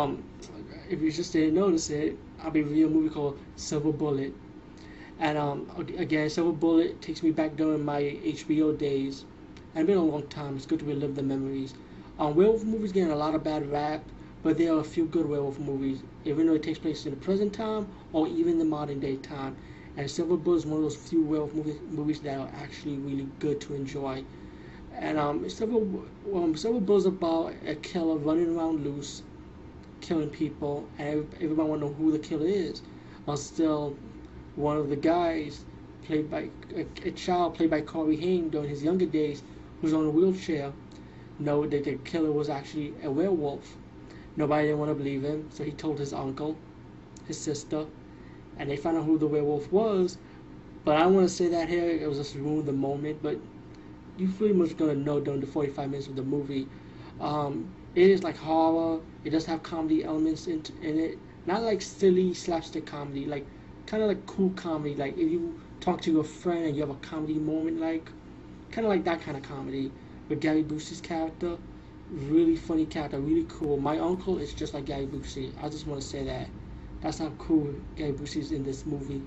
Um, if you just didn't notice it, I'll be reviewing a movie called Silver Bullet. And um, again, Silver Bullet takes me back during my HBO days. And it's been a long time. It's good to relive the memories. Um, werewolf movies getting a lot of bad rap, but there are a few good werewolf movies, even though it takes place in the present time or even the modern day time. And Silver Bullet is one of those few werewolf movies, movies that are actually really good to enjoy. And um, Silver, um, Silver Bullet is about a killer running around loose killing people, and everybody want to know who the killer is. Until one of the guys, played by a, a child played by Corey Haim during his younger days, who's on a wheelchair, know that the killer was actually a werewolf. Nobody didn't want to believe him, so he told his uncle, his sister, and they found out who the werewolf was. But I want to say that here; it was just ruin the moment. But you pretty much gonna know during the 45 minutes of the movie. Um, it is like horror. It does have comedy elements in, in it. Not like silly slapstick comedy, like kind of like cool comedy. Like if you talk to your friend and you have a comedy moment, like kind of like that kind of comedy. With Gary Busey's character, really funny character, really cool. My uncle is just like Gary Busey. I just want to say that. That's how cool Gary Busey is in this movie.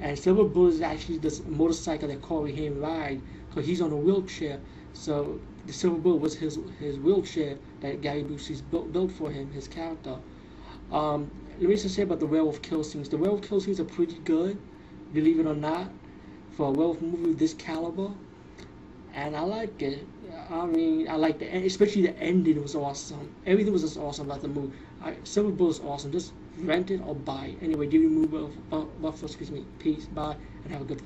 And Silver Bullet is actually this motorcycle that Corey Haim ride, because he's on a wheelchair. So the Silver Bullet was his his wheelchair that Gary Busey's built, built for him, his character. Um, let me just say about the werewolf kill scenes. The werewolf kill scenes are pretty good, believe it or not, for a werewolf movie of this caliber. And I like it. I mean, I like the especially the ending was awesome. Everything was just awesome about the movie. I, Silver Bullet is awesome. Just rent it or buy it. Anyway, give you movie of, uh, excuse me. Peace, bye, and have a good.